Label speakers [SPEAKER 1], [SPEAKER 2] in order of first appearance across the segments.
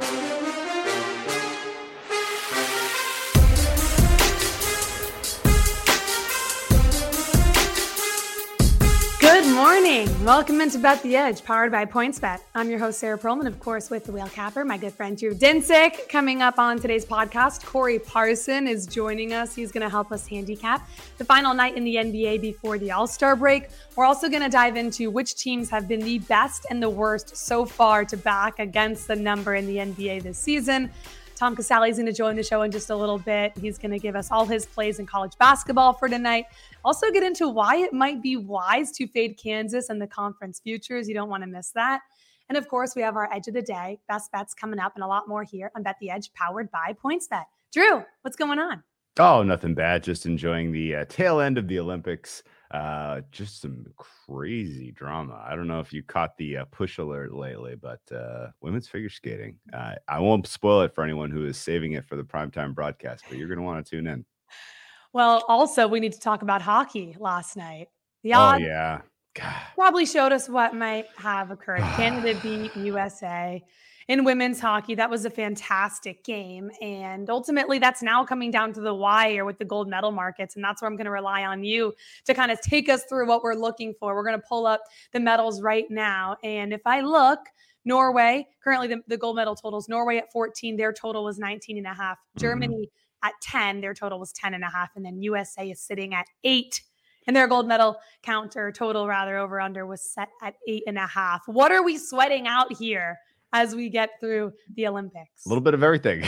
[SPEAKER 1] Good Welcome into Bet the Edge, powered by PointsBet. I'm your host, Sarah Perlman, of course, with the Whale Capper, my good friend Drew Dinsick. Coming up on today's podcast, Corey Parson is joining us. He's going to help us handicap the final night in the NBA before the All Star break. We're also going to dive into which teams have been the best and the worst so far to back against the number in the NBA this season. Tom Casale is going to join the show in just a little bit. He's going to give us all his plays in college basketball for tonight. Also, get into why it might be wise to fade Kansas and the conference futures. You don't want to miss that. And of course, we have our edge of the day, best bets coming up, and a lot more here on Bet the Edge, powered by PointsBet. Drew, what's going on?
[SPEAKER 2] Oh, nothing bad. Just enjoying the uh, tail end of the Olympics. Uh, just some crazy drama. I don't know if you caught the uh, push alert lately, but uh, women's figure skating. Uh, I won't spoil it for anyone who is saving it for the primetime broadcast, but you're going to want to tune in.
[SPEAKER 1] Well, also, we need to talk about hockey last night. The
[SPEAKER 2] Oh, yeah. God.
[SPEAKER 1] probably showed us what might have occurred. Canada beat USA in women's hockey. That was a fantastic game. And ultimately, that's now coming down to the wire with the gold medal markets. And that's where I'm going to rely on you to kind of take us through what we're looking for. We're going to pull up the medals right now. And if I look, Norway, currently the, the gold medal totals, Norway at 14, their total was 19 and a half. Mm-hmm. Germany at 10, their total was 10 and a half. And then USA is sitting at eight. And their gold medal counter total, rather over under, was set at eight and a half. What are we sweating out here as we get through the Olympics?
[SPEAKER 2] A little bit of everything.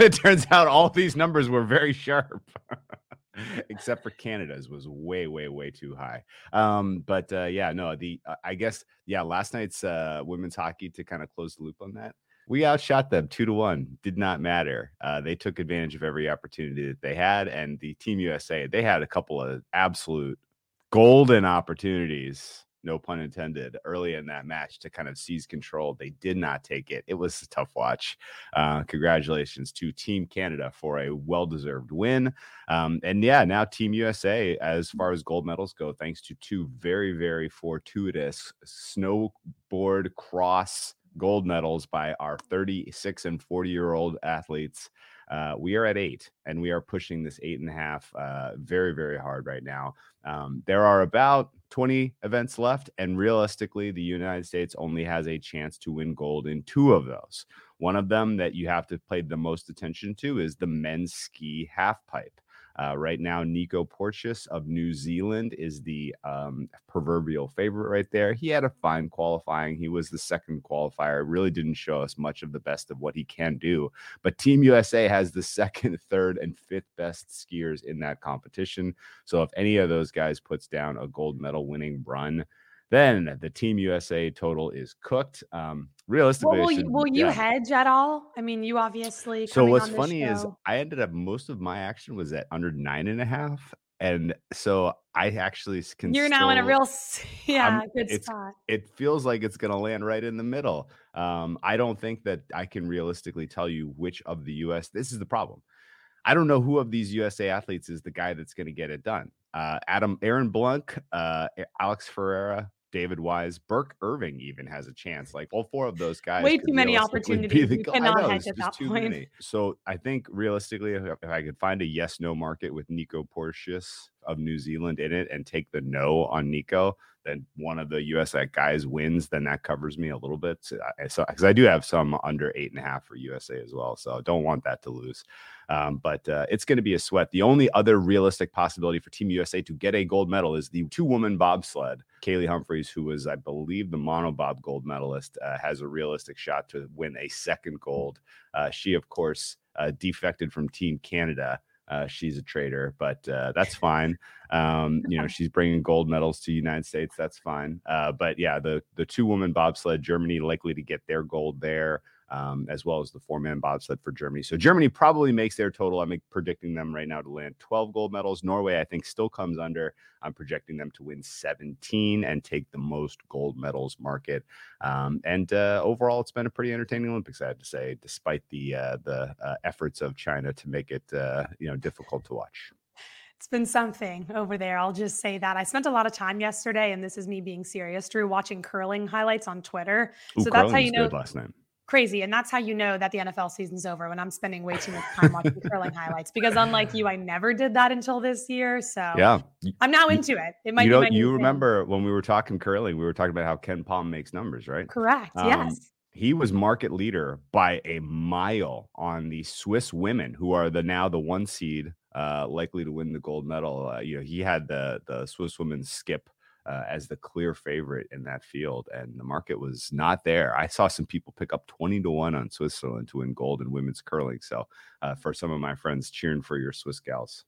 [SPEAKER 2] it turns out all these numbers were very sharp. Except for Canada's was way, way, way too high. Um, but uh, yeah, no, the uh, I guess yeah, last night's uh, women's hockey to kind of close the loop on that. We outshot them two to one. Did not matter. Uh, they took advantage of every opportunity that they had, and the Team USA they had a couple of absolute golden opportunities no pun intended, early in that match to kind of seize control. They did not take it. It was a tough watch. Uh, congratulations to Team Canada for a well deserved win. Um, and yeah, now Team USA, as far as gold medals go, thanks to two very, very fortuitous snowboard cross gold medals by our 36 and 40 year old athletes. Uh, we are at eight and we are pushing this eight and a half uh, very, very hard right now. Um, there are about 20 events left, and realistically, the United States only has a chance to win gold in two of those. One of them that you have to pay the most attention to is the men's ski half pipe. Uh, right now, Nico Porteous of New Zealand is the um, proverbial favorite right there. He had a fine qualifying. He was the second qualifier. Really didn't show us much of the best of what he can do. But Team USA has the second, third, and fifth best skiers in that competition. So if any of those guys puts down a gold medal winning run, then the Team USA total is cooked. Um, realistically,
[SPEAKER 1] Well, will you, will you hedge at all? I mean, you obviously.
[SPEAKER 2] So what's funny is I ended up most of my action was at under nine and a half, and so I actually can.
[SPEAKER 1] you're now in a real, yeah,
[SPEAKER 2] I'm-
[SPEAKER 1] good spot.
[SPEAKER 2] It feels like it's going to land right in the middle. Um, I don't think that I can realistically tell you which of the U.S. This is the problem. I don't know who of these USA athletes is the guy that's going to get it done. Uh, Adam, Aaron Blunck, uh, Alex Ferreira, David Wise, Birk Irving even has a chance. Like all four of those guys.
[SPEAKER 1] Way too many opportunities.
[SPEAKER 2] the
[SPEAKER 1] You cannot
[SPEAKER 2] know,
[SPEAKER 1] hedge at that point.
[SPEAKER 2] many. So I think realistically, if, if I could find a yes no market with Nico Porteous, of New Zealand in it and take the no on Nico, then one of the US guys wins, then that covers me a little bit. So, because I do have some under eight and a half for USA as well. So don't want that to lose. Um, but uh, it's going to be a sweat. The only other realistic possibility for Team USA to get a gold medal is the two woman bobsled. Kaillie Humphries, who was, I believe, the monobob gold medalist, uh, has a realistic shot to win a second gold. Uh, she, of course, uh, defected from Team Canada. Uh, she's a traitor, but uh, that's fine. Um, you know, she's bringing gold medals to the United States. That's fine. Uh, but yeah, the the two woman bobsled, Germany likely to get their gold there um, as well as the four man bobsled for Germany. So Germany probably makes their total. I'm predicting them right now to land 12 gold medals. Norway, I think, still comes under. I'm projecting them to win 17 and take the most gold medals market. Um, and uh, overall, it's been a pretty entertaining Olympics, I have to say, despite the uh, the uh, efforts of China to make it uh, you know difficult to watch
[SPEAKER 1] it's been something over there. I'll just say that. I spent a lot of time yesterday, and this is me being serious, Drew, watching curling highlights on Twitter.
[SPEAKER 2] Ooh, so that's how you know last night
[SPEAKER 1] crazy. And that's how you know that the NFL season's over when I'm spending way too much time watching curling highlights. Because unlike you, I never did that until this year. So
[SPEAKER 2] yeah,
[SPEAKER 1] I'm now into it. It might
[SPEAKER 2] you
[SPEAKER 1] know,
[SPEAKER 2] you remember thing. when we were talking curling, we were talking about how KenPom makes numbers, right?
[SPEAKER 1] Correct. Um, yes.
[SPEAKER 2] He was market leader by a mile on the Swiss women, who are the now the one seed, uh, likely to win the gold medal. Uh, you know, he had the the Swiss women skip uh, as the clear favorite in that field, and the market was not there. I saw some people pick up twenty to one on Switzerland to win gold in women's curling. So, uh, for some of my friends cheering for your Swiss gals.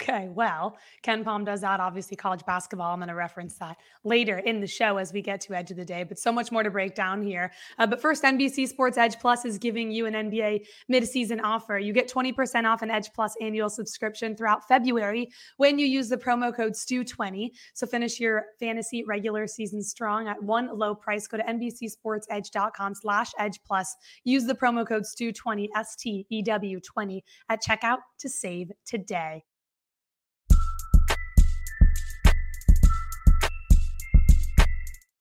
[SPEAKER 1] Okay, well, KenPom does that. Obviously, college basketball. I'm going to reference that later in the show as we get to Edge of the Day, but so much more to break down here. Uh, but first, NBC Sports Edge Plus is giving you an NBA midseason offer. You get 20% off an Edge Plus annual subscription throughout February when you use the promo code STEW20. So finish your fantasy regular season strong at one low price. Go to NBCSportsEdge.com slash Edge Plus. Use the promo code STEW20, S T E W 20 at checkout to save today.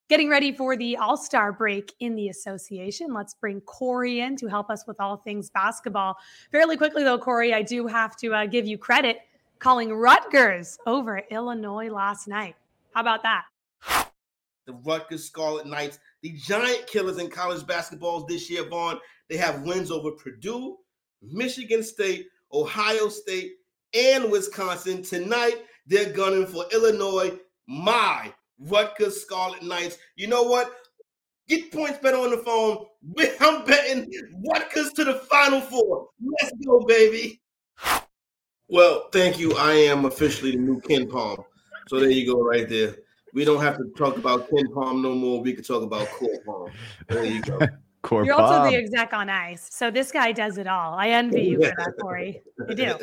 [SPEAKER 1] Getting ready for the All Star break in the association. Let's bring Corey in to help us with all things basketball. Fairly quickly, though, Corey, I do have to uh, give you credit calling Rutgers over Illinois last night. How about that?
[SPEAKER 3] The Rutgers Scarlet Knights, the giant killers in college basketball this year, Vaughn. They have wins over Purdue, Michigan State, Ohio State, and Wisconsin. Tonight, they're gunning for Illinois. My Rutgers Scarlet Knights. You know what? Get PointsBet on the phone. I'm betting Rutgers to the Final Four. Let's go, baby. Well, thank you. I am officially the new KenPom. So there you go, right there. We don't have to talk about KenPom no more. We can talk about Core Palm. There you go.
[SPEAKER 1] Core You're also the exec on ice. So this guy does it all. I envy you for that, Corey. You do.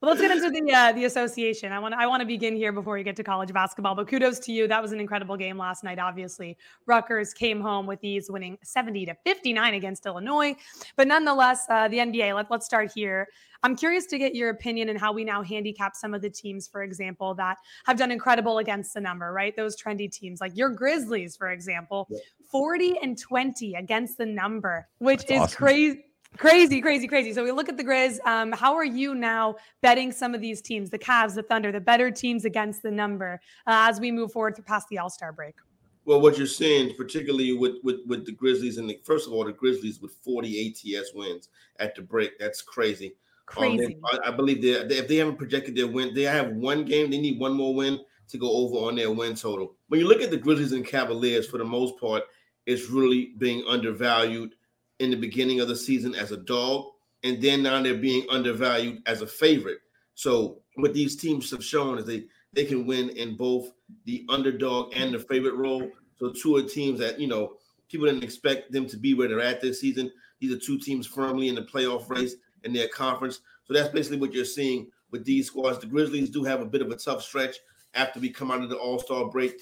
[SPEAKER 1] Well, let's get into the uh, the association. I want I want to begin here before we get to college basketball. But kudos to you. That was an incredible game last night. Obviously, Rutgers came home with these, winning 70 to 59 against Illinois. But nonetheless, uh, the NBA. Let, let's start here. I'm curious to get your opinion and how we now handicap some of the teams, for example, that have done incredible against the number. Right, those trendy teams like your Grizzlies, for example, 40 and 20 against the number, which That's is awesome. crazy Crazy, crazy, crazy. So we look at the Grizz. Um, how are you now betting some of these teams, the Cavs, the Thunder, the better teams against the number uh, as we move forward past the All Star break?
[SPEAKER 3] Well, what you're seeing, particularly with, with with the Grizzlies, and the, first of all, the Grizzlies with 40 ATS wins at the break. That's crazy.
[SPEAKER 1] Crazy. Um,
[SPEAKER 3] I, I, believe they, they, if they haven't projected their win, they have one game. They need one more win to go over on their win total. When you look at the Grizzlies and Cavaliers, for the most part, it's really being undervalued in the beginning of the season as a dog, and then now they're being undervalued as a favorite. So what these teams have shown is they they can win in both the underdog and the favorite role. So two are teams that you know people didn't expect them to be where they're at this season. These are two teams firmly in the playoff race in their conference. So that's basically what you're seeing with these squads. The Grizzlies do have a bit of a tough stretch after we come out of the All Star break,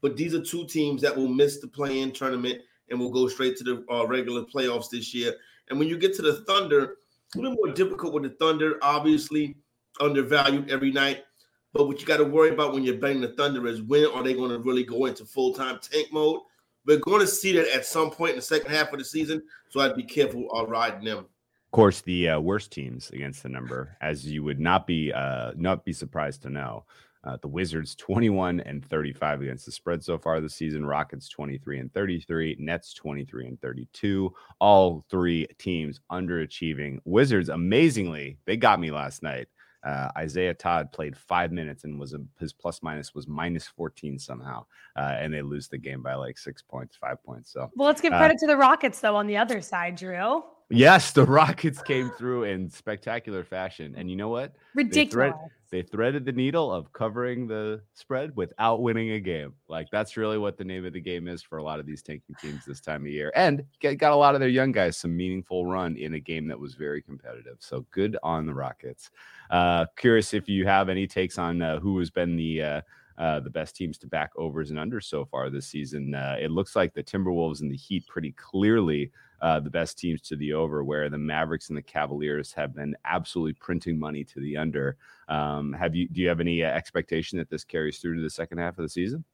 [SPEAKER 3] but these are two teams that will miss the play-in tournament and we'll go straight to the uh, regular playoffs this year. And when you get to the Thunder, a little more difficult with the Thunder, obviously undervalued every night. But what you got to worry about when you're betting the Thunder is when are they going to really go into full time tank mode? We're going to see that at some point in the second half of the season. So I'd be careful uh, riding them.
[SPEAKER 2] Of course, the uh, worst teams against the number, as you would not be uh, not be surprised to know, Uh, the Wizards 21 and 35 against the spread so far this season. Rockets 23 and 33. Nets 23 and 32. All three teams underachieving. Wizards, amazingly, they got me last night. Uh, Isaiah Todd played five minutes and was a, his plus minus was minus 14 somehow. Uh, and they lose the game by like six points, five points. So,
[SPEAKER 1] well, let's give
[SPEAKER 2] uh,
[SPEAKER 1] credit to the Rockets, though, on the other side, Drew.
[SPEAKER 2] Yes, the Rockets came through in spectacular fashion. And you know what?
[SPEAKER 1] Ridiculous.
[SPEAKER 2] They, thread, they, threaded the needle of covering the spread without winning a game. Like that's really what the name of the game is for a lot of these tanking teams this time of year. And got a lot of their young guys some meaningful run in a game that was very competitive. So good on the Rockets. Uh, curious if you have any takes on uh, who has been the uh, uh, the best teams to back overs and unders so far this season. Uh, it looks like the Timberwolves and the Heat pretty clearly uh, the best teams to the over, where the Mavericks and the Cavaliers have been absolutely printing money to the under. Um, have you? Do you have any uh, expectation that this carries through to the second half of the season?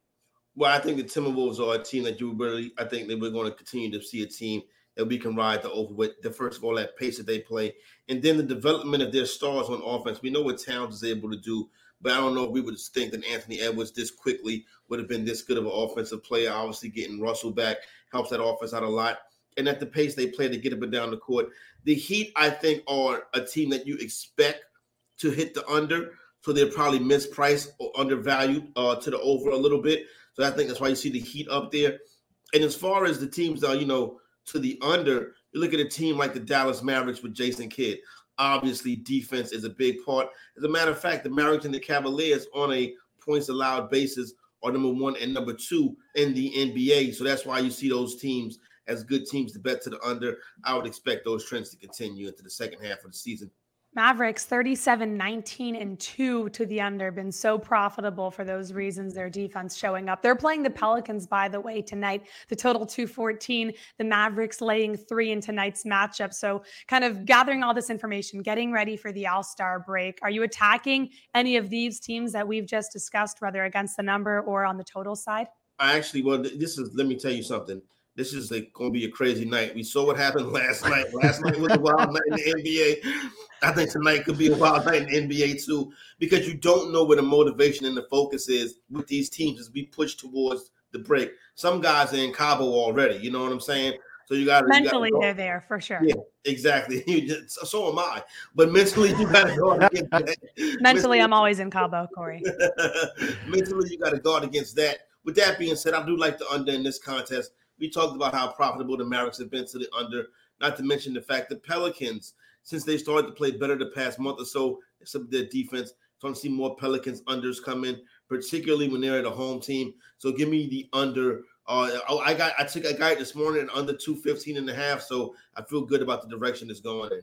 [SPEAKER 3] Well, I think the Timberwolves are a team that you really. I think that we're going to continue to see a team that we can ride the over with. The first of all, that pace that they play, and then the development of their stars on offense. We know what Towns is able to do but I don't know if we would think that Anthony Edwards this quickly would have been this good of an offensive player. Obviously, getting Russell back helps that offense out a lot. And at the pace they play to get up and down the court, the Heat, I think, are a team that you expect to hit the under. So they're probably mispriced or undervalued uh, to the over a little bit. So I think that's why you see the Heat up there. And as far as the teams that are, you know, to the under, you look at a team like the Dallas Mavericks with Jason Kidd obviously defense is a big part. As a matter of fact, the Mavericks and the Cavaliers on a points allowed basis are number one and number two in the NBA. So that's why you see those teams as good teams to bet to the under. I would expect those trends to continue into the second half of the season.
[SPEAKER 1] Mavericks 37 19 and 2 to the under been so profitable for those reasons their defense showing up. They're playing the Pelicans by the way tonight. The total 214, the Mavericks laying 3 in tonight's matchup. So kind of gathering all this information, getting ready for the All-Star break. Are you attacking any of these teams that we've just discussed whether against the number or on the total side?
[SPEAKER 3] I actually well this is let me tell you something this is going to be a crazy night. We saw what happened last night. Last night was a wild night in the NBA. I think tonight could be a wild night in the NBA too, because you don't know where the motivation and the focus is with these teams as we push towards the break. Some guys are in Cabo already. You know what I'm saying? So you got
[SPEAKER 1] mentally you they're there for sure.
[SPEAKER 3] Yeah, exactly. Just, so am I. But mentally, you got to guard against that.
[SPEAKER 1] mentally, mentally, I'm always in Cabo, Corey.
[SPEAKER 3] mentally, you got to guard against that. With that being said, I do like the under in this contest. We talked about how profitable the Mavericks have been to the under, not to mention the fact the Pelicans, since they started to play better the past month or so, some of their defense, So I'm seeing more Pelicans unders come in, particularly when they're at a home team. So give me the under. Uh, I got I took a guy this morning under 215 and a half, so I feel good about the direction it's going in.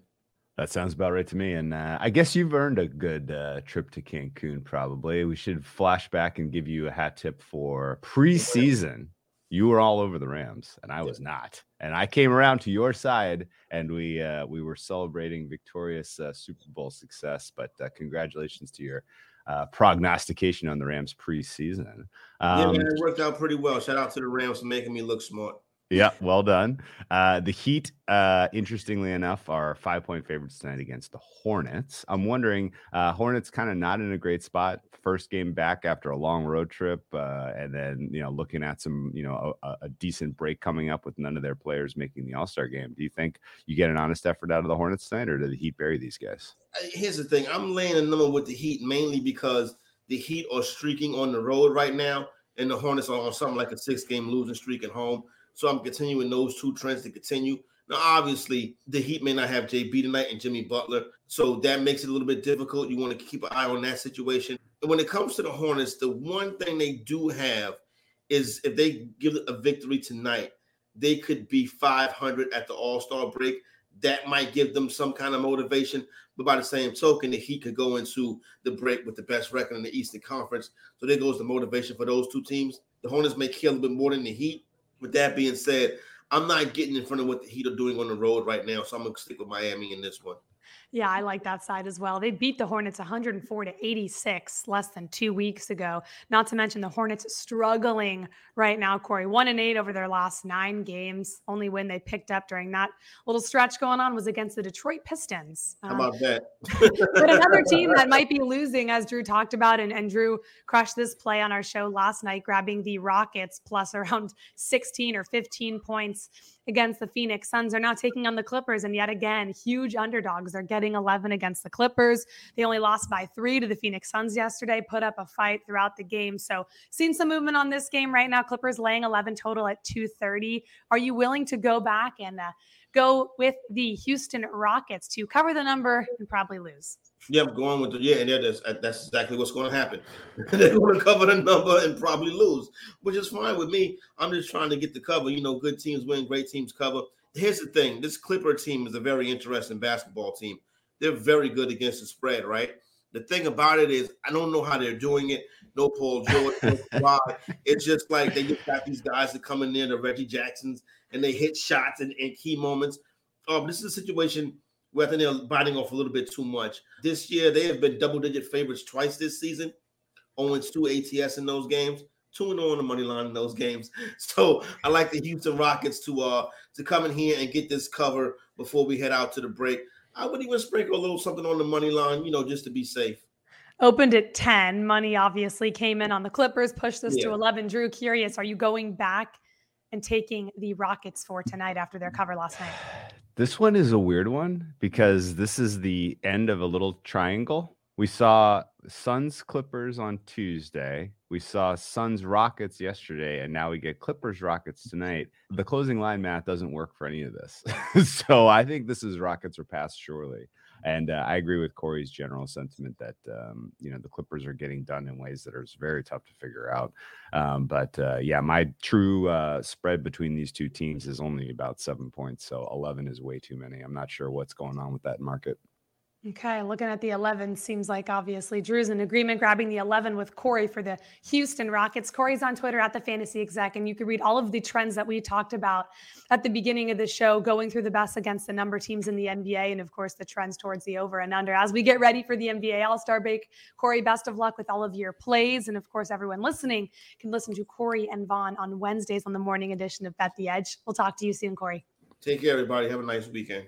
[SPEAKER 2] That sounds about right to me. And uh, I guess you've earned a good uh, trip to Cancun, probably. We should flash back and give you a hat tip for preseason you were all over the Rams and I was not. And I came around to your side and we uh, we were celebrating victorious uh, Super Bowl success. But uh, congratulations to your uh, prognostication on the Rams preseason.
[SPEAKER 3] Um, yeah, man, it worked out pretty well. Shout out to the Rams for making me look smart.
[SPEAKER 2] Yeah, well done. Uh, the Heat, uh, interestingly enough, are five point favorites tonight against the Hornets. I'm wondering, uh, Hornets kind of not in a great spot. First game back after a long road trip, uh, and then you know looking at some you know a, a, decent break coming up with none of their players making the All Star game. Do you think you get an honest effort out of the Hornets tonight, or do the Heat bury these guys?
[SPEAKER 3] Here's the thing: I'm laying a number with the Heat mainly because the Heat are streaking on the road right now, and the Hornets are on something like a six game losing streak at home. So I'm continuing those two trends to continue. Now, obviously, the Heat may not have JB tonight and Jimmy Butler, so that makes it a little bit difficult. You want to keep an eye on that situation. And when it comes to the Hornets, the one thing they do have is if they give a victory tonight, they could be 500 at the All Star break. That might give them some kind of motivation. But by the same token, the Heat could go into the break with the best record in the Eastern Conference. So there goes the motivation for those two teams. The Hornets may kill a little bit more than the Heat, with that being said, I'm not getting in front of what the Heat are doing on the road right now, so I'm gonna stick with Miami in this one.
[SPEAKER 1] Yeah, I like that side as well. They beat the Hornets 104 to 86 less than two weeks ago. Not to mention the Hornets struggling right now, Corey. One and eight over their last nine games. Only win they picked up during that little stretch going on was against the Detroit Pistons.
[SPEAKER 3] How about um, that?
[SPEAKER 1] but another team that might be losing, as Drew talked about, and, and Drew crushed this play on our show last night, grabbing the Rockets plus around 16 or 15 points against the Phoenix Suns are now taking on the Clippers. And yet again, huge underdogs. They're getting 11 against the Clippers. They only lost by three to the Phoenix Suns yesterday, put up a fight throughout the game. So, seeing some movement on this game right now. Clippers laying 11 total at 230. Are you willing to go back and uh, go with the Houston Rockets to cover the number and probably lose?
[SPEAKER 3] Yeah, going with the yeah, and that's that's exactly what's going to happen. They're going to cover the number and probably lose, which is fine with me. I'm just trying to get the cover. You know, good teams win, great teams cover. Here's the thing: this Clipper team is a very interesting basketball team. They're very good against the spread, right? The thing about it is, I don't know how they're doing it. No Paul George, no It's just like they just got these guys that come in there, the Reggie Jacksons, and they hit shots in, in key moments. Um, this is a situation where I think they're biting off a little bit too much. This year, they have been double digit favorites twice this season, owns two ATS in those games, 2 0 on the money line in those games. So I like the Houston Rockets to uh to come in here and get this cover before we head out to the break. I would even sprinkle a little something on the money line, you know, just to be safe.
[SPEAKER 1] Opened at 10. Money obviously came in on the Clippers, pushed this yeah. to 11. Drew, curious, are you going back and taking the Rockets for tonight after their cover last night?
[SPEAKER 2] This one is a weird one because this is the end of a little triangle. We saw Suns Clippers on Tuesday. We saw Suns Rockets yesterday, and now we get Clippers Rockets tonight. The closing line math doesn't work for any of this. so I think this is Rockets or pass surely. And uh, I agree with Corey's general sentiment that um, you know the Clippers are getting done in ways that are very tough to figure out. Um, but uh, yeah, my true uh, spread between these two teams is only about seven points, so eleven is way too many. I'm not sure what's going on with that market.
[SPEAKER 1] Okay, looking at the 11, seems like obviously Drew's in agreement grabbing the 11 with Corey for the Houston Rockets. Corey's on Twitter at the fantasy exec, and you can read all of the trends that we talked about at the beginning of the show, going through the best against the number teams in the NBA, and of course, the trends towards the over and under. As we get ready for the NBA All Star break, Corey, best of luck with all of your plays. And of course, everyone listening can listen to Corey and Vaughn on Wednesdays on the morning edition of Bet the Edge. We'll talk to you soon, Corey.
[SPEAKER 3] Take care, everybody. Have a nice weekend.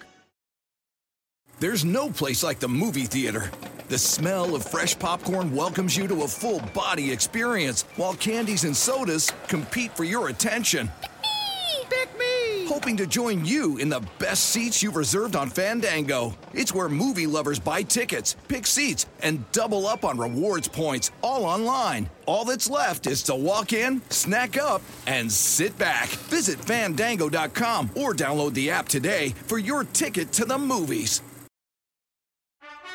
[SPEAKER 4] There's no place like the movie theater. The smell of fresh popcorn welcomes you to a full body experience, while candies and sodas compete for your attention.
[SPEAKER 5] Pick me! Pick me!
[SPEAKER 4] Hoping to join you in the best seats you've reserved on Fandango. It's where movie lovers buy tickets, pick seats, and double up on rewards points, all online. All that's left is to walk in, snack up, and sit back. Visit fandango.com or download the app today for your ticket to the movies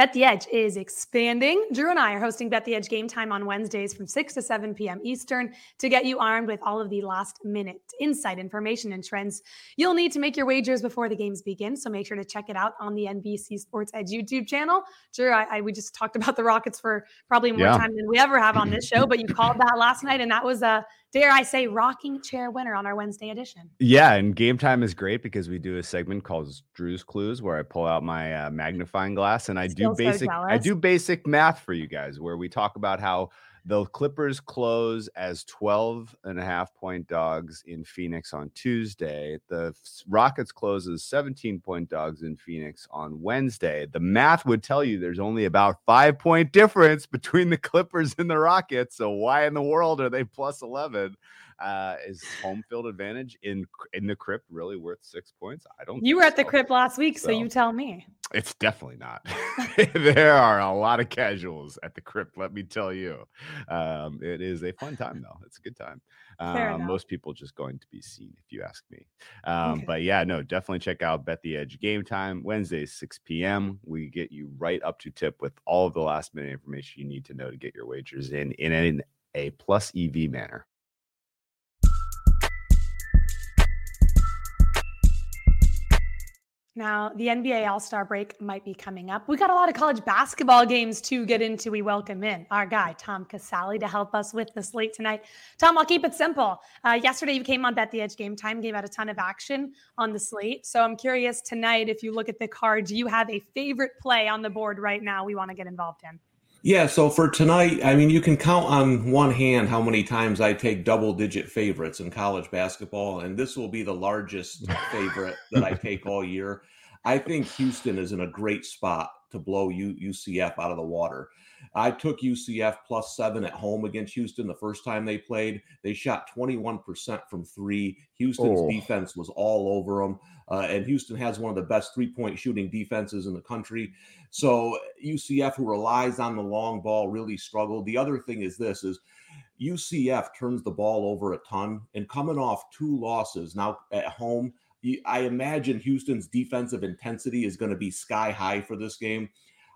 [SPEAKER 1] Bet the Edge is expanding. Drew and I are hosting Bet the Edge game time on Wednesdays from 6 to 7 p.m. Eastern to get you armed with all of the last minute insight, information, and trends you'll need to make your wagers before the games begin. So make sure to check it out on the NBC Sports Edge YouTube channel. Drew, I, I we just talked about the Rockets for probably more yeah. time than we ever have on this show, but you called that last night, and that was a dare I say, rocking chair winner on our Wednesday edition.
[SPEAKER 2] Yeah, and game time is great because we do a segment called Drew's Clues where I pull out my uh, magnifying glass and I Still do basic so I do basic math for you guys where we talk about how The Clippers close as 12 and a half point dogs in Phoenix on Tuesday. The Rockets close as 17 point dogs in Phoenix on Wednesday. The math would tell you there's only about five point difference between the Clippers and the Rockets. So why in the world are they plus 11? Uh, is home field advantage in in the crypt really worth six points? I don't.
[SPEAKER 1] You were at so. the crypt last week, so. so you tell me.
[SPEAKER 2] It's definitely not. there are a lot of casuals at the crypt. Let me tell you, um, it is a fun time though. It's a good time. Um, most people just going to be seen, if you ask me. Um, okay. But yeah, no, definitely check out Bet the Edge Game Time Wednesday, 6 p.m. We get you right up to tip with all of the last minute information you need to know to get your wagers in in a, a plus EV manner.
[SPEAKER 1] Now, the NBA All Star break might be coming up. We got a lot of college basketball games to get into. We welcome in our guy, Tom Casale, to help us with the slate tonight. Tom, I'll keep it simple. Uh, yesterday, you came on Bet the Edge Game Time, gave out a ton of action on the slate. So I'm curious tonight, if you look at the card, do you have a favorite play on the board right now we want to get involved in?
[SPEAKER 6] Yeah, so for tonight, I mean, you can count on one hand how many times I take double digit favorites in college basketball, and this will be the largest favorite that I take all year. I think Houston is in a great spot to blow UCF out of the water. I took UCF plus seven at home against Houston the first time they played. They shot 21% from three. Houston's oh. defense was all over them. Uh, and Houston has one of the best three point shooting defenses in the country. So UCF, who relies on the long ball, really struggled. The other thing is this is UCF turns the ball over a ton and coming off two losses now at home. I imagine Houston's defensive intensity is going to be sky high for this game.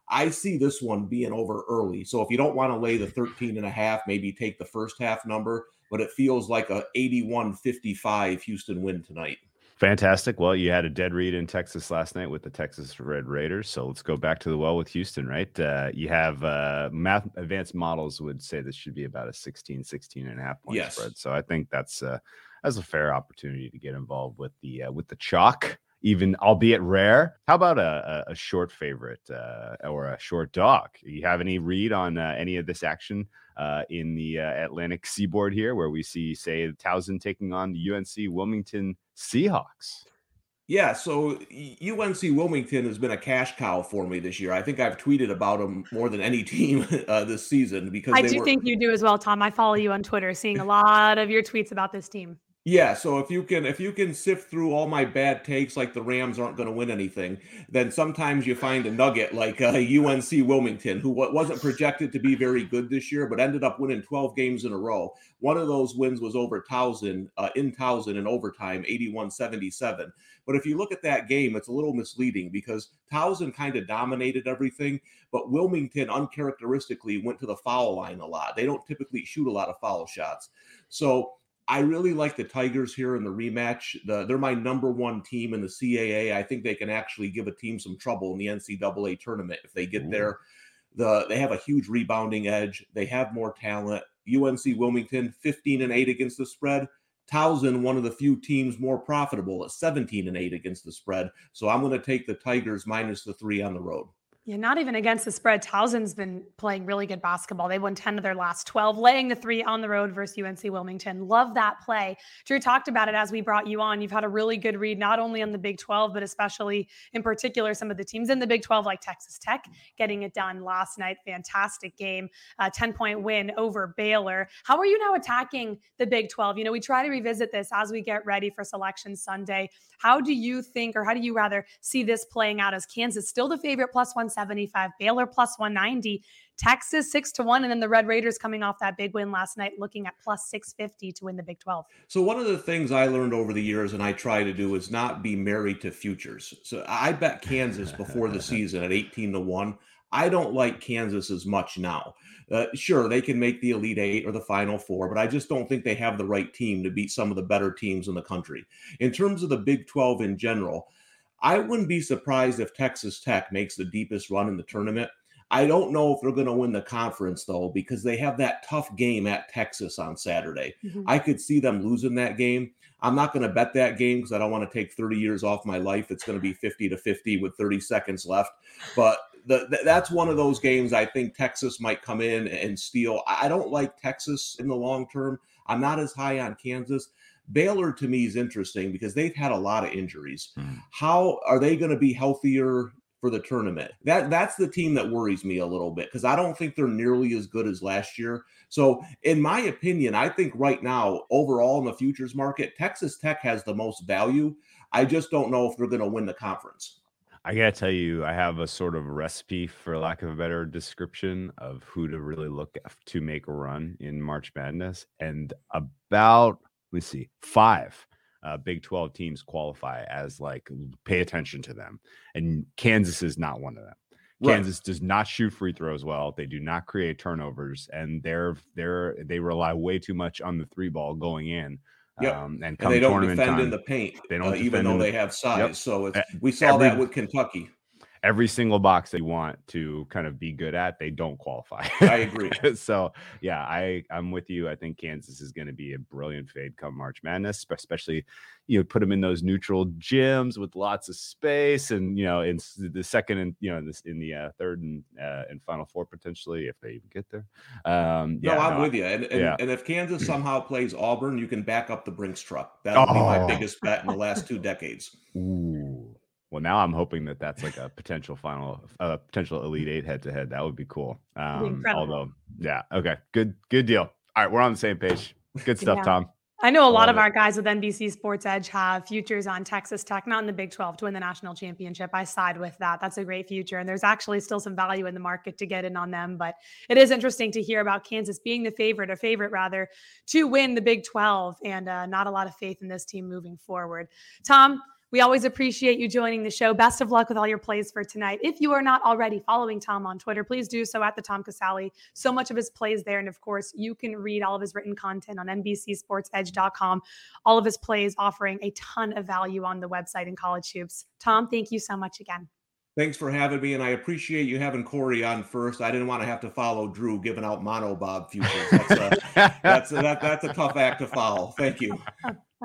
[SPEAKER 6] I see this one being over early. So if you don't want to lay the 13 and a half, maybe take the first half number, but it feels like a 81-55 Houston win tonight.
[SPEAKER 2] Fantastic. Well, you had a dead read in Texas last night with the Texas Red Raiders. So let's go back to the well with Houston, right? Uh, you have uh, math advanced models would say this should be about a 16, 16 and a half point yes. spread. So I think that's uh, that's a fair opportunity to get involved with the uh, with the chalk even albeit rare. How about a, a short favorite uh, or a short dog? You have any read on uh, any of this action uh, in the uh, Atlantic seaboard here, where we see, say, Towson taking on the UNC Wilmington Seahawks?
[SPEAKER 6] Yeah, so UNC Wilmington has been a cash cow for me this year. I think I've tweeted about them more than any team uh, this season because
[SPEAKER 1] I do were... think you do as well, Tom. I follow you on Twitter, seeing a lot of your tweets about this team.
[SPEAKER 6] Yeah, so if you can if you can sift through all my bad takes like the Rams aren't going to win anything, then sometimes you find a nugget like uh, UNC Wilmington, who wasn't projected to be very good this year, but ended up winning 12 games in a row. One of those wins was over Towson uh, in Towson in overtime, 81-77. But if you look at that game, it's a little misleading because Towson kind of dominated everything, but Wilmington uncharacteristically went to the foul line a lot. They don't typically shoot a lot of foul shots. So I really like the Tigers here in the rematch. The, they're my number one team in the CAA. I think they can actually give a team some trouble in the NCAA tournament if they get Ooh. there. The they have a huge rebounding edge. They have more talent. UNC Wilmington 15 and 8 against the spread. Towson, one of the few teams more profitable at 17 and 8 against the spread. So I'm going to take the Tigers minus the three on the road.
[SPEAKER 1] Yeah, not even against the spread. Towson's been playing really good basketball. They won 10 of their last 12, laying the three on the road versus UNC Wilmington. Love that play. Drew talked about it as we brought you on. You've had a really good read, not only on the Big 12, but especially in particular some of the teams in the Big 12, like Texas Tech, getting it done last night. Fantastic game, 10 point win over Baylor. How are you now attacking the Big 12? You know, we try to revisit this as we get ready for Selection Sunday. How do you think, or how do you rather see this playing out as Kansas still the favorite plus 175, Baylor plus 190, Texas six to one, and then the Red Raiders coming off that big win last night, looking at plus 650 to win the Big 12.
[SPEAKER 6] So, one of the things I learned over the years and I try to do is not be married to futures. So, I bet Kansas before the season at 18 to one. I don't like Kansas as much now. Uh, sure, they can make the Elite Eight or the Final Four, but I just don't think they have the right team to beat some of the better teams in the country. In terms of the Big 12 in general, I wouldn't be surprised if Texas Tech makes the deepest run in the tournament. I don't know if they're going to win the conference though, because they have that tough game at Texas on Saturday. Mm-hmm. I could see them losing that game. I'm not going to bet that game because I don't want to take 30 years off my life. It's going to be 50 to 50 with 30 seconds left. But the, that's one of those games I think Texas might come in and steal. I don't like Texas in the long term. I'm not as high on Kansas. Baylor to me is interesting because they've had a lot of injuries. Mm. How are they going to be healthier for the tournament? That that's the team that worries me a little bit because I don't think they're nearly as good as last year. So, in my opinion, I think right now, overall in the futures market, Texas Tech has the most value. I just don't know if they're going to win the conference.
[SPEAKER 2] I gotta tell you, I have a sort of recipe, for lack of a better description, of who to really look at to make a run in March Madness. And about, let's see, five uh, Big 12 teams qualify as like, pay attention to them. And Kansas is not one of them. Right. Kansas does not shoot free throws well. They do not create turnovers, and they're they're they rely way too much on the three ball going in.
[SPEAKER 6] Yep. Um, and, and, they don't defend time, in the paint, they don't uh, even though they have size. Yep. So we saw Every, that with Kentucky
[SPEAKER 2] every single box that you want to kind of be good at, they don't qualify.
[SPEAKER 6] I agree.
[SPEAKER 2] so yeah, I I'm with you. I think Kansas is going to be a brilliant fade come March Madness, especially you know put them in those neutral gyms with lots of space, and you know in the second and you know in, this, in the uh, third and uh, and final four potentially if they even get there. Um,
[SPEAKER 6] yeah, no, I'm no, with you. And and, yeah. and, if Kansas somehow plays Auburn, you can back up the Brinks truck. That would oh. be my oh. biggest bet in the last two decades.
[SPEAKER 2] Ooh. Well, now I'm hoping that that's like a potential final, uh, potential Elite Eight head to head. That would be cool. Um, although, yeah, okay, good, good deal. All right, we're on the same page. Good stuff, yeah. Tom.
[SPEAKER 1] I know a lot of it. our guys with NBC Sports Edge have futures on Texas Tech, not in the Big 12 to win the national championship. I side with that. That's a great future. And there's actually still some value in the market to get in on them. But it is interesting to hear about Kansas being the favorite, or favorite rather, to win the Big 12 and uh, not a lot of faith in this team moving forward. Tom, we always appreciate you joining the show. Best of luck with all your plays for tonight. If you are not already following Tom on Twitter, please do so at the Tom Casale. So much of his plays there. And of course, you can read all of his written content on NBCSportsEdge.com. All of his plays offering a ton of value on the website in college hoops. Tom, thank you so much again.
[SPEAKER 6] Thanks for having me, and I appreciate you having Corey on first. I didn't want to have to follow Drew giving out mono bob futures. That's a, that's a, that, that's a tough act to follow. Thank you.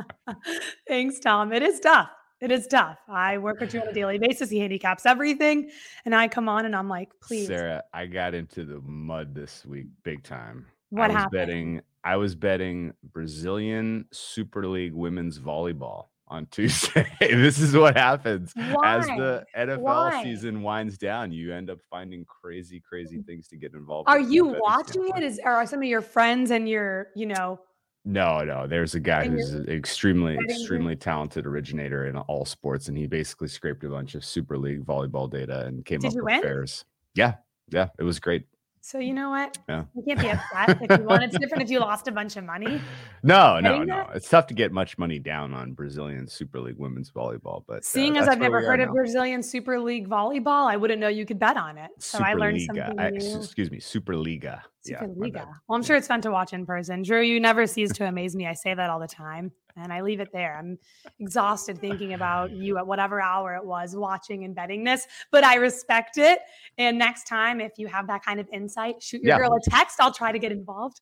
[SPEAKER 1] Thanks, Tom. It is tough. It is tough. I work with you on a daily basis. He handicaps everything. And I come on and I'm like, please.
[SPEAKER 2] Sarah, I got into the mud this week big time.
[SPEAKER 1] What
[SPEAKER 2] I was
[SPEAKER 1] happened?
[SPEAKER 2] betting I was betting Brazilian Super League women's volleyball on Tuesday. this is what happens
[SPEAKER 1] Why?
[SPEAKER 2] as the NFL
[SPEAKER 1] Why?
[SPEAKER 2] season winds down. You end up finding crazy, crazy mm. things to get involved.
[SPEAKER 1] Are you watching it? Is are some of your friends and your, you know,
[SPEAKER 2] no, no. There's a guy who's an extremely, extremely talented originator in all sports, and he basically scraped a bunch of Super League volleyball data and came
[SPEAKER 1] Did
[SPEAKER 2] up with
[SPEAKER 1] win?
[SPEAKER 2] fares. Yeah, yeah, it was great.
[SPEAKER 1] So you know what?
[SPEAKER 2] Yeah.
[SPEAKER 1] You can't be upset if you want. It's different if you lost a bunch of money.
[SPEAKER 2] No, no, no. It's tough to get much money down on Brazilian Super League women's volleyball, but uh,
[SPEAKER 1] seeing as I've never heard of now. Brazilian Super League volleyball, I wouldn't know you could bet on it. So
[SPEAKER 2] Super
[SPEAKER 1] I learned
[SPEAKER 2] Liga.
[SPEAKER 1] something
[SPEAKER 2] I,
[SPEAKER 1] new.
[SPEAKER 2] excuse me, Super Liga.
[SPEAKER 1] Super
[SPEAKER 2] yeah,
[SPEAKER 1] Liga. Well, I'm sure it's fun to watch in person. Drew, you never cease to amaze me. I say that all the time, and I leave it there. I'm exhausted thinking about you at whatever hour it was watching and betting this, but I respect it. And next time, if you have that kind of insight, shoot your
[SPEAKER 2] Yeah.
[SPEAKER 1] girl a text. I'll try to get involved.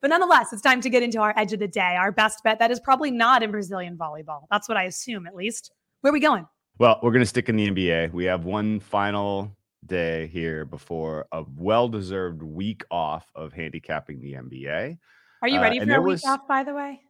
[SPEAKER 1] But nonetheless, it's time to get into our edge of the day, our best bet that is probably not in Brazilian volleyball. That's what I assume, at least. Where are we going?
[SPEAKER 2] Well, we're going to stick in the NBA. We have one final day here before a well-deserved week off of handicapping the NBA.
[SPEAKER 1] Are you
[SPEAKER 2] Uh,
[SPEAKER 1] ready
[SPEAKER 2] and
[SPEAKER 1] for a week
[SPEAKER 2] was-
[SPEAKER 1] off, by the way?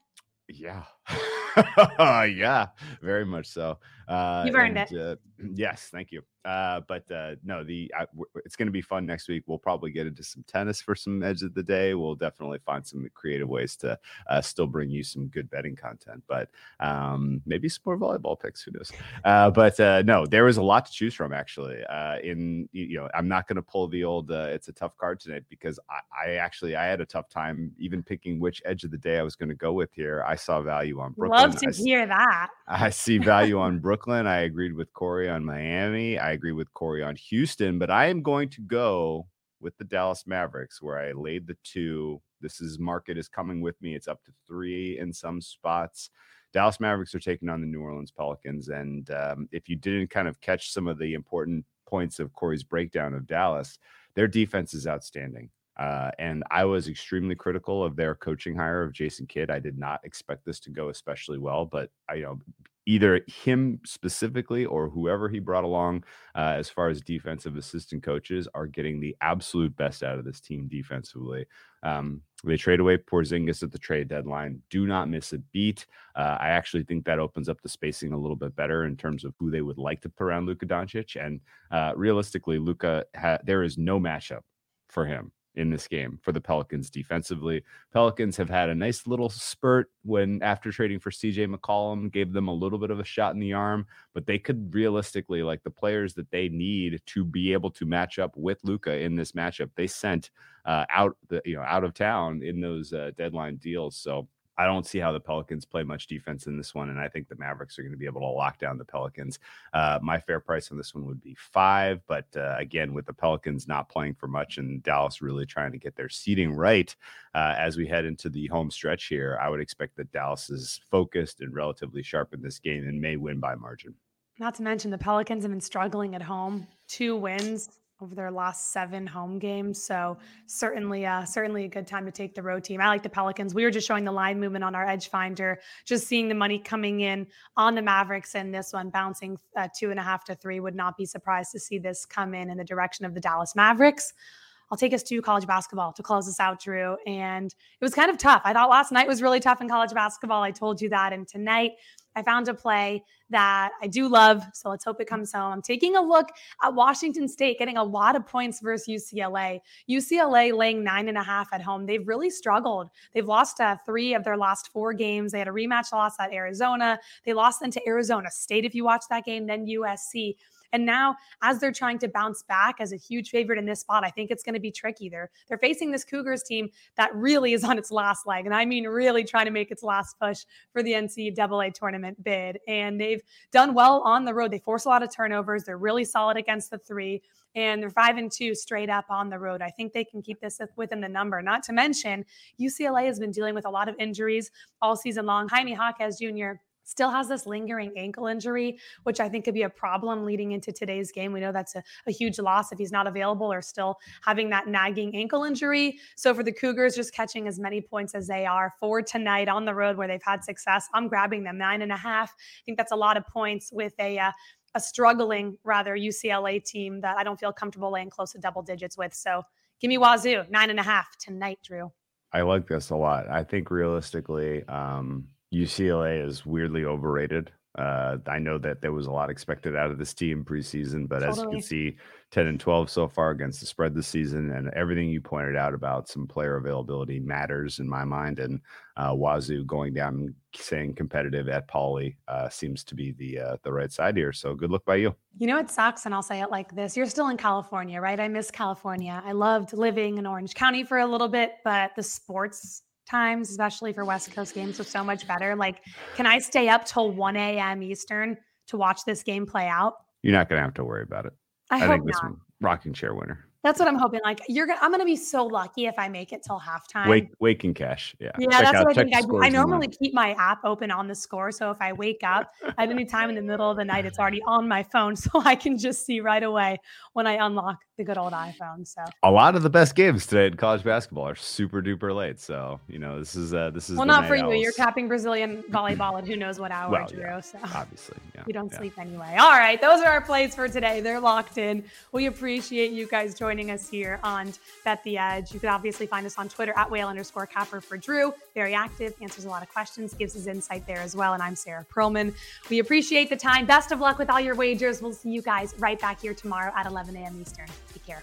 [SPEAKER 2] Yeah. yeah, very much so. Uh,
[SPEAKER 1] You've earned
[SPEAKER 2] and, Uh, yes, thank you. Uh, but uh, no, the I, w- it's going to be fun next week. We'll probably get into some tennis for some edge of the day. We'll definitely find some creative ways to uh, still bring you some good betting content, but um, maybe some more volleyball picks. Who knows? Uh, but uh, no, there was a lot to choose from actually. Uh, in you know, I'm not going to pull the old. Uh, it's a tough card tonight because I, I actually I had a tough time even picking which edge of the day I was going to go with here. I saw value on Brooklyn.
[SPEAKER 1] Love to
[SPEAKER 2] I
[SPEAKER 1] hear that.
[SPEAKER 2] I see value on Brooklyn. I agreed with Corey on Miami. I agree with Corey on Houston, but I am going to go with the Dallas Mavericks where I laid the two. This is market is coming with me. It's up to three in some spots. Dallas Mavericks are taking on the New Orleans Pelicans. And um, if you didn't kind of catch some of the important points of Corey's breakdown of Dallas, their defense is outstanding. Uh, and I was extremely critical of their coaching hire of Jason Kidd. I did not expect this to go especially well, but I you know either him specifically or whoever he brought along uh, as far as defensive assistant coaches are getting the absolute best out of this team defensively. Um, they trade away Porzingis at the trade deadline. Do not miss a beat. Uh, I actually think that opens up the spacing a little bit better in terms of who they would like to put around Luka Doncic. And uh, realistically, Luka, ha- there is no matchup for him in this game for the Pelicans defensively. Pelicans have had a nice little spurt when after trading for CJ McCollum gave them a little bit of a shot in the arm, but they could realistically like the players that they need to be able to match up with Luka in this matchup. They sent uh, out the you know out of town in those uh, deadline deals. So I don't see how the Pelicans play much defense in this one, and I think the Mavericks are going to be able to lock down the Pelicans. Uh, my fair price on this one would be five, but uh, again, with the Pelicans not playing for much and Dallas really trying to get their seating right uh, as we head into the home stretch here, I would expect that Dallas is focused and relatively sharp in this game and may win by margin.
[SPEAKER 1] Not to mention the Pelicans have been struggling at home. Two wins over their last seven home games. So certainly, uh, certainly a good time to take the road team. I like the Pelicans. We were just showing the line movement on our Edge Finder, just seeing the money coming in on the Mavericks and this one bouncing uh, two and a half to three. Would not be surprised to see this come in in the direction of the Dallas Mavericks. I'll take us to college basketball to close us out, Drew. And it was kind of tough. I thought last night was really tough in college basketball. I told you that. And tonight, I found a play that I do love. So let's hope it comes home. I'm taking a look at Washington State getting a lot of points versus UCLA. UCLA laying nine and a half at home. They've really struggled. They've lost uh, three of their last four games. They had a rematch loss at Arizona. They lost then to Arizona State, if you watch that game, then USC. And now, as they're trying to bounce back as a huge favorite in this spot, I think it's going to be tricky. They're they're facing this Cougars team that really is on its last leg, and I mean really trying to make its last push for the NCAA tournament bid. And they've done well on the road. They force a lot of turnovers. They're really solid against the three and they're five and two straight up on the road. I think they can keep this within the number. Not to mention, UCLA has been dealing with a lot of injuries all season long. Jaime Jaquez Jr still has this lingering ankle injury, which I think could be a problem leading into today's game. We know that's a, a, huge loss if he's not available or still having that nagging ankle injury. So for the Cougars, just catching as many points as they are for tonight on the road where they've had success, I'm grabbing them nine and a half. I think that's a lot of points with a uh, a struggling rather UCLA team that I don't feel comfortable laying close to double digits with. So give me Wazoo nine and a half tonight, Drew.
[SPEAKER 2] I like this a lot. I think realistically, um, UCLA is weirdly overrated. Uh, I know that there was a lot expected out of this team preseason, but totally. as you can see, 10 and 12 so far against the spread this season. And everything you pointed out about some player availability matters in my mind. And uh, Wazoo going down and saying competitive at Pauley uh, seems to be the uh, the right side here. So good luck by you.
[SPEAKER 1] You know, it sucks. And I'll say it like this You're still in California, right? I miss California. I loved living in Orange County for a little bit, but the sports times, especially for West Coast games, are so much better. Like, can I stay up till 1 a.m. Eastern to watch this game play out?
[SPEAKER 2] You're not going to have to worry about it.
[SPEAKER 1] I, I think this not. one,
[SPEAKER 2] rocking chair winner.
[SPEAKER 1] That's what I'm hoping. Like you're gonna, I'm gonna be so lucky if I make it till halftime.
[SPEAKER 2] Wake, wake and cash. Yeah.
[SPEAKER 1] Yeah, Check that's out, what I think. I, do. I normally keep my app open on the score, so if I wake up at any time in the middle of the night, it's already on my phone, so I can just see right away when I unlock the good old iPhone. So
[SPEAKER 2] a lot of the best games today in college basketball are super duper late. So you know this is uh this is
[SPEAKER 1] well not for you. You're capping Brazilian volleyball at who knows what hour,
[SPEAKER 2] well,
[SPEAKER 1] Drew.
[SPEAKER 2] Yeah,
[SPEAKER 1] so
[SPEAKER 2] obviously, yeah,
[SPEAKER 1] you don't
[SPEAKER 2] yeah.
[SPEAKER 1] sleep anyway. All right, those are our plays for today. They're locked in. We appreciate you guys joining us here on on Bet the Edge. You can obviously find us on Twitter at whale underscore capper for Drew. Very active, answers a lot of questions, gives his insight there as well. And I'm Sarah Perlman. We appreciate the time. Best of luck with all your wagers. We'll see you guys right back here tomorrow at 11 a.m. Eastern. Take care.